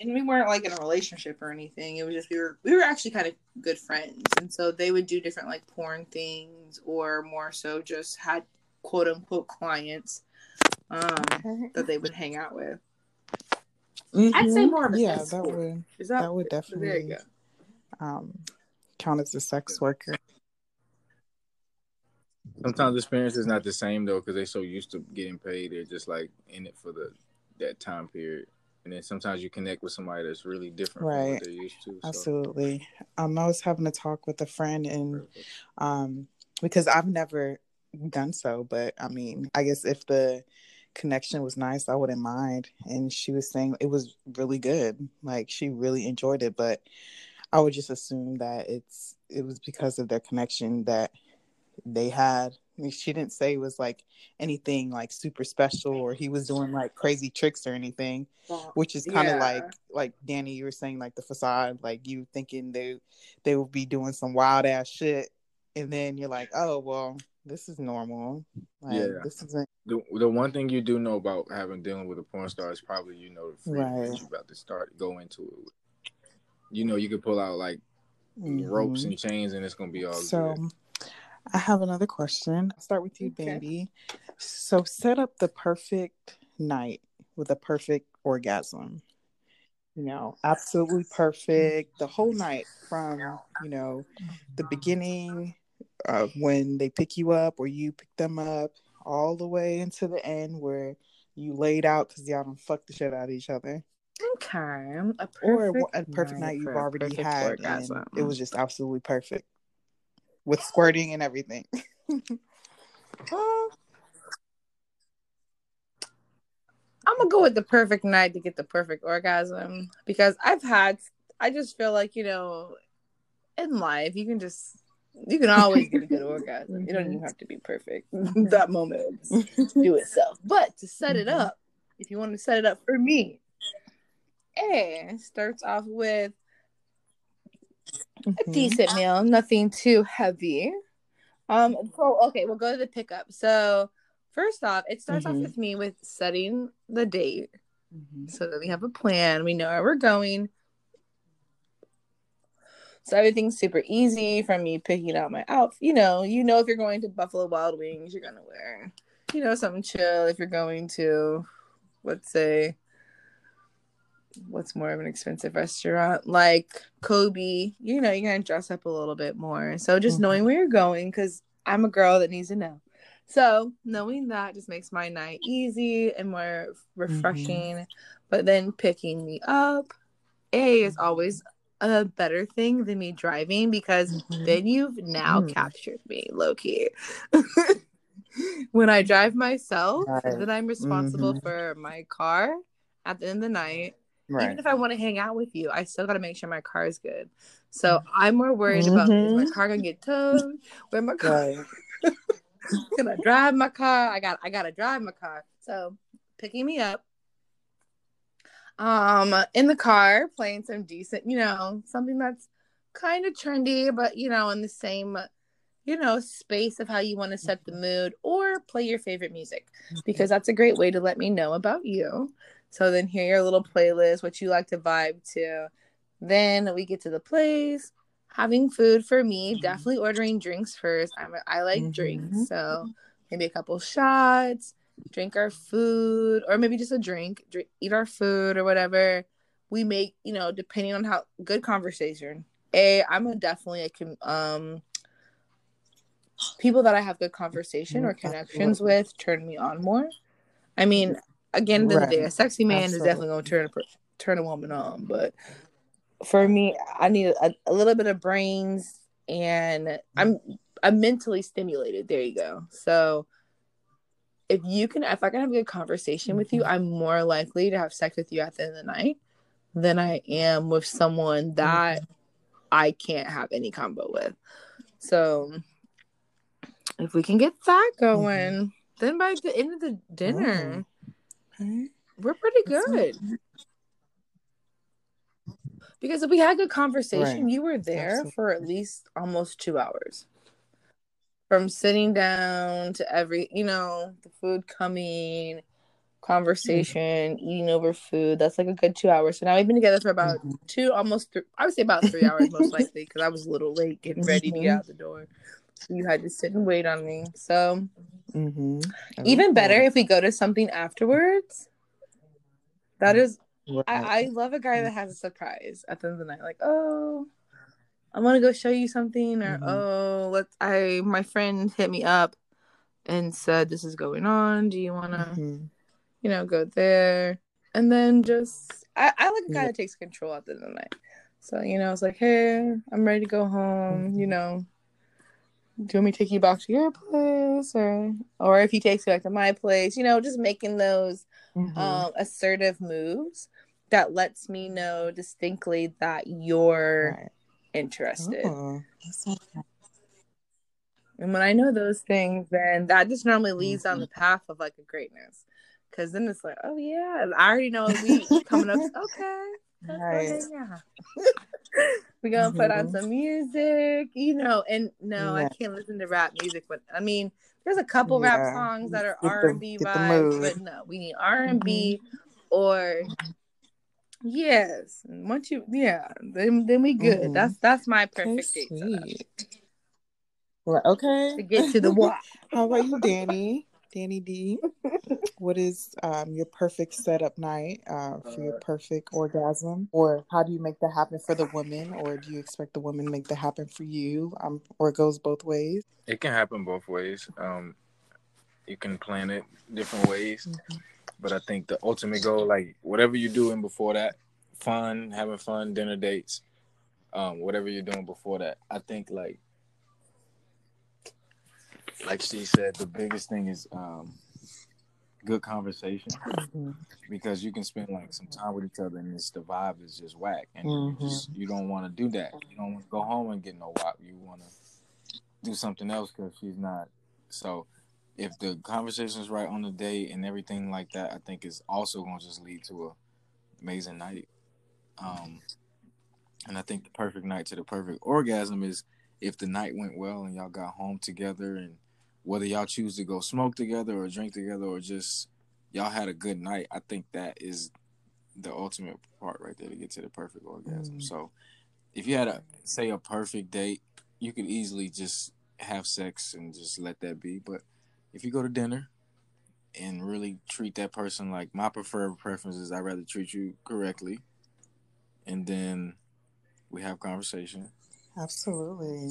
And we weren't like in a relationship or anything. It was just we were we were actually kind of good friends, and so they would do different like porn things, or more so just had quote unquote clients um, Okay. that they would hang out with. I'd say Mhm. more of a Yeah, that would Is that, that would There you definitely go. um, count as a sex worker. Sometimes the experience is not the same though, because they're so used to getting paid. They're just like in it for the that time period. And then sometimes you connect with somebody that's really different from Right. what they're used to. So. Absolutely. Um, I was having a talk with a friend, and um, because I've never done so, but I mean, I guess if the connection was nice, I wouldn't mind. And she was saying it was really good. Like she really enjoyed it, but I would just assume that it's it was because of their connection that they had. I mean, She didn't say it was like anything like super special or he was doing like crazy tricks or anything which is kind of Yeah. like like Danny, you were saying like the facade, like you thinking they they would be doing some wild ass shit, and then you're like, oh well, this is normal. Like Yeah. this isn't The, the one thing you do know about having dealing with a porn star is probably you know the freedom Right. that you're about to start go into it. With. You know you could pull out like ropes Mhm. and chains and it's gonna be all So good. I have another question. I'll start with you, Okay. baby. So set up the perfect night with a perfect orgasm. You know, absolutely perfect. The whole night from, you know, the beginning of when they pick you up or you pick them up all the way into the end where you laid out because y'all don't fuck the shit out of each other. Okay. A Or perfect a perfect night, for you've already had orgasm. and it was just absolutely perfect with squirting and everything. Well, I'm gonna go with the perfect night to get the perfect orgasm because I've had. I just feel like you know, in life you can just you can always get a good orgasm. You don't even have to be perfect. that moment do itself. But to set it Mhm. up, if you want to set it up for me, A starts off with a Mhm. decent meal, nothing too heavy. Um, so okay, we'll go to the pickup. So first off, it starts off Mhm. with me with setting the date Mhm. so that we have a plan, we know where we're going. So everything's super easy from me picking out my outfit. You know, you know if you're going to Buffalo Wild Wings, you're gonna wear, you know, something chill. If you're going to, let's say, what's more of an expensive restaurant like Kobe, you know, you're gonna dress up a little bit more. So just Mhm. knowing where you're going, because I'm a girl that needs to know. So knowing that just makes my night easy and more refreshing. But then picking me up, A is always a better thing than me driving because Mhm. then you've now Mm. captured me low key. when I drive myself, Right. then I'm responsible for my car at the end of the night. Even if I want to hang out with you, I still got to make sure my car is good. So I'm more worried about is my Mhm. car gonna get towed? Where my car? Right. Can I drive my car? I got I gotta drive my car. So picking me up. Um in the car, playing some decent, you know, something that's kind of trendy, but you know, in the same you know, space of how you want to set the mood or play your favorite music because that's a great way to let me know about you. So then hear your little playlist, what you like to vibe to. Then we get to the place, having food for me, Mhm. definitely ordering drinks first. I'm a, I like Mhm. drinks, so maybe a couple shots, drink our food, or maybe just a drink, drink, eat our food or whatever. We make, you know, depending on how good conversation. A, I'm a definitely a com- um people that I have good conversation or Mhm. connections with turn me on more. I mean, again, at the end the day, a sexy man is definitely going to turn a turn a woman on, but for me, I need a, a little bit of brains, and I'm I'm mentally stimulated. There you go. So if you can, if I can have a good conversation with you, mm-hmm. I'm more likely to have sex with you at the end of the night than I am with someone mm-hmm. that I can't have any combo with. So if we can get that mm-hmm. going, then by the end of the dinner, Okay. we're pretty good. Because if we had good conversation, Right. you were there Absolutely. for at least almost two hours. From sitting down to every, you know, the food coming, conversation, eating over food. That's like a good two hours. So now we've been together for about Mhm. two, almost, th- I would say about three hours most likely, because I was a little late getting ready to get Mhm. out the door. You had to sit and wait on me. So Mhm. even better Ooh. if we go to something afterwards. That is Right. I, I love a guy that has a surprise at the end of the night. Like, oh, I want to go show you something, or Mhm. oh, let's. I my friend hit me up and said, "This is going on. Do you want to, Mhm. you know, go there?" And then just I, I like a guy Yeah. that takes control at the end of the night. So you know, it's like, "Hey, I'm ready to go home." You Mhm. know, do you want me to take you back to your place, or or if he takes you back to my place? You know, just making those Mhm. um, assertive moves that lets me know distinctly that you're Right. interested. Oh, okay. And when I know those things, then that just normally leads Mm-hmm. on the path of like a greatness. Cause then it's like, oh yeah, I already know we coming up. Okay, Right. hang out. We're gonna put on Mhm. some music, you know. And no, I can't listen to rap music, but I mean, there's a couple rap songs that are R and B vibes. Mm-hmm. but no, we need R and B or yes. Once you, yeah, then then we good. Mhm. That's that's my perfect date Well, okay. to get to the what. How about you, Danny? Danny D. What is um, your perfect setup night uh, for your perfect orgasm? Or how do you make that happen for the woman? Or do you expect the woman to make that happen for you? Um, or it goes both ways? It can happen both ways. Um, you can plan it different ways, Mhm. but I think the ultimate goal, like whatever you're doing before that, fun, having fun, dinner dates, um, whatever you're doing before that, I think like, like she said, the biggest thing is um, good conversation Mhm. because you can spend like some time with each other and it's the vibe is just whack and you Mhm. just you don't want to do that. You don't want to go home and get no WAP. You want to do something else because she's not. So if the conversation is right on the day and everything like that, I think is also going to just lead to a amazing night. Um, and I think the perfect night to the perfect orgasm is if the night went well and y'all got home together and whether y'all choose to go smoke together or drink together or just y'all had a good night. I think that is the ultimate part right there to get to the perfect orgasm. Mm. So if you had a say a perfect date, you could easily just have sex and just let that be. But if you go to dinner and really treat that person like my preferred preference is I'd rather treat you correctly and then we have conversation. Absolutely.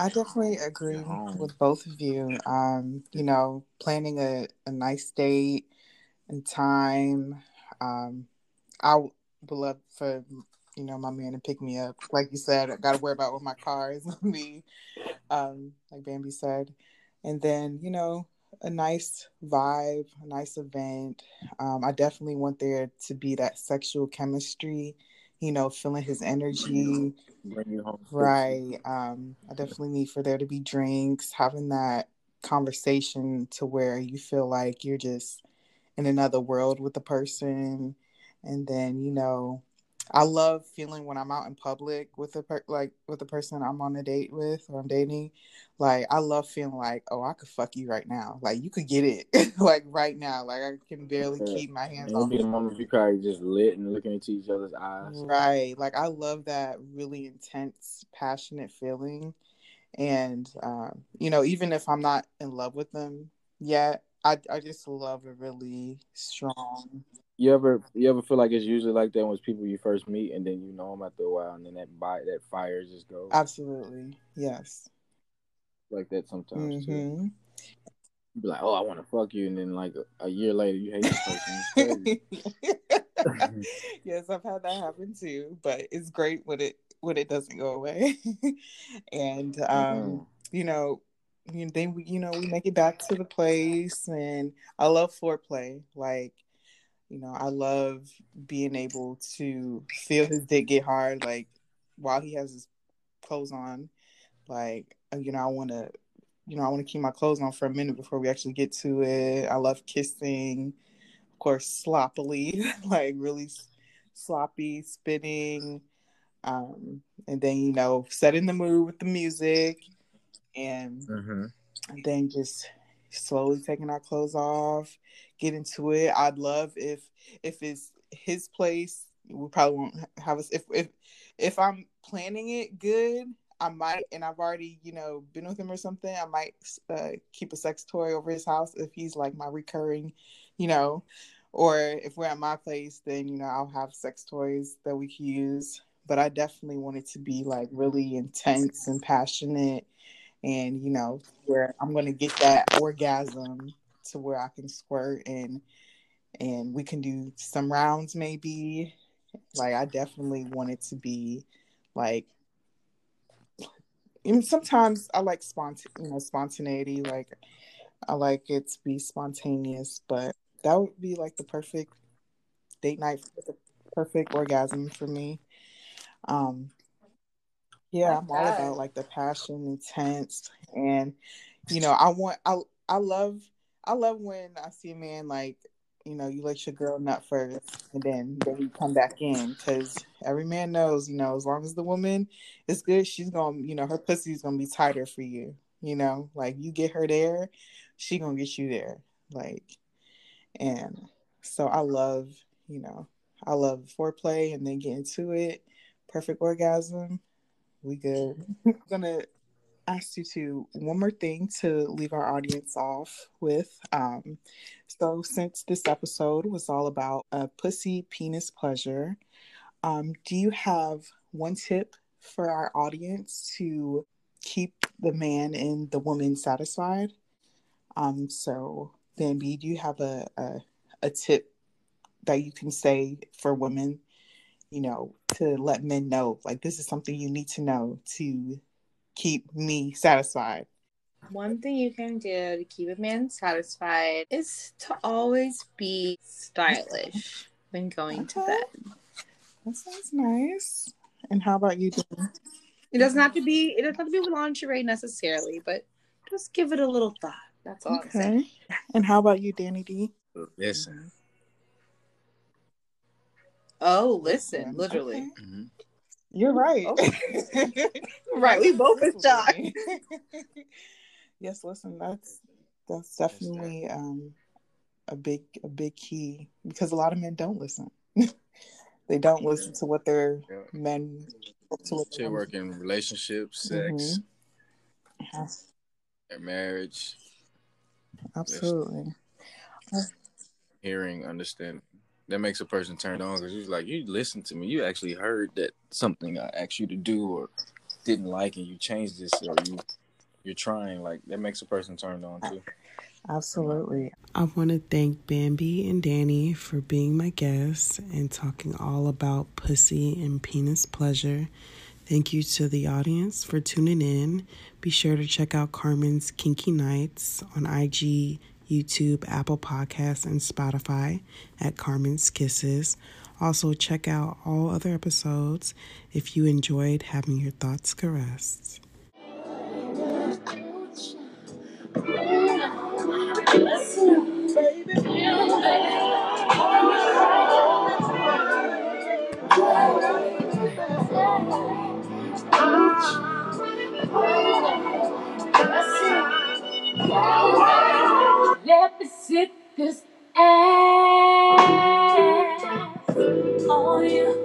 I definitely agree with both of you. Um, you know, planning a, a nice date and time. Um, I would love for you know my man to pick me up. Like you said, I got to worry about what my car is be. Um, like Bambi said, and then you know a nice vibe, a nice event. Um, I definitely want there to be that sexual chemistry. You know, feeling his energy. Bring you home. Right. Um, I definitely need for there to be drinks, having that conversation to where you feel like you're just in another world with the person. And then, you know, I love feeling when I'm out in public with a per- like with the person I'm on a date with or I'm dating. Like I love feeling like, oh, I could fuck you right now. Like you could get it like right now. Like I can barely Yeah. keep my hands It'll be the moment you probably just lit and looking into each other's eyes. Right. Like I love that really intense, passionate feeling. And um, you know, even if I'm not in love with them yet, I I just love a really strong You ever you ever feel like it's usually like that when it's people you first meet and then you know them after a while and then that bite that fire just goes absolutely. Yes. like that sometimes too. hmm You be like, oh, I want to fuck you, and then like a, a year later you hate this person. Yes, I've had that happen too, but it's great when it when it doesn't go away. and um, Mhm. you know, you then we, you know we make it back to the place, and I love foreplay. Like, you know, I love being able to feel his dick get hard, like while he has his clothes on. Like, uh, you know, I want to, you know, I want to keep my clothes on for a minute before we actually get to it. I love kissing, of course, sloppily, like really sloppy, spitting, um, and then you know, setting the mood with the music, and Mhm. and then just slowly taking our clothes off, get into it. I'd love if if it's his place, we probably won't have us if if if I'm planning it good. I might, and I've already, you know, been with him or something. I might uh, keep a sex toy over his house if he's like my recurring, you know, or if we're at my place, then you know I'll have sex toys that we can use. But I definitely want it to be like really intense and passionate, and you know where I'm gonna get that orgasm to where I can squirt and and we can do some rounds maybe. Like I definitely want it to be like and sometimes I like spont you know spontaneity like I like it to be spontaneous, but that would be like the perfect date night the perfect orgasm for me. Um yeah, I'm all about like the passion, intense, and you know, I want I I love I love when I see a man like you know you let your girl nut first, and then then you come back in because every man knows you know as long as the woman is good, she's gonna you know her pussy's gonna be tighter for you. You know, like you get her there, she gonna get you there. Like, and so I love you know I love foreplay and then get into it, perfect orgasm we good. I'm gonna ask you to one more thing to leave our audience off with. Um, so since this episode was all about a pussy penis pleasure, um, do you have one tip for our audience to keep the man and the woman satisfied? Um, so Bambi, do you have a, a a tip that you can say for women you know, to let men know like this is something you need to know to keep me satisfied. One thing you can do to keep a man satisfied is to always be stylish when going to Okay. bed. That sounds nice. And how about you? Dan? It doesn't have to be it doesn't have to be with lingerie necessarily, but just give it a little thought. That's all I'm saying. Okay. And how about you, Danny D? Listen. Oh, listen, literally. Okay. Mhm. You're right. Okay. Right, we both are shocked. yes, listen, that's that's definitely um a big a big key because a lot of men don't listen. they don't listen to what their Yeah. men to what Shit their work in relationships, sex, Yes, their marriage, absolutely. hearing, understanding. That makes a person turn on because you're like, you listened to me. You actually heard that something I asked you to do or didn't like, and you changed this, or you you're trying. Like that makes a person turned on too. Absolutely. I want to thank Bambi and Danny for being my guests and talking all about pussy and penis pleasure. Thank you to the audience for tuning in. Be sure to check out Carmen's Kinky Nights on IG, YouTube, Apple Podcasts, and Spotify at Carmen's Kisses. Also, check out all other episodes if you enjoyed having your thoughts caressed sit this ass on you.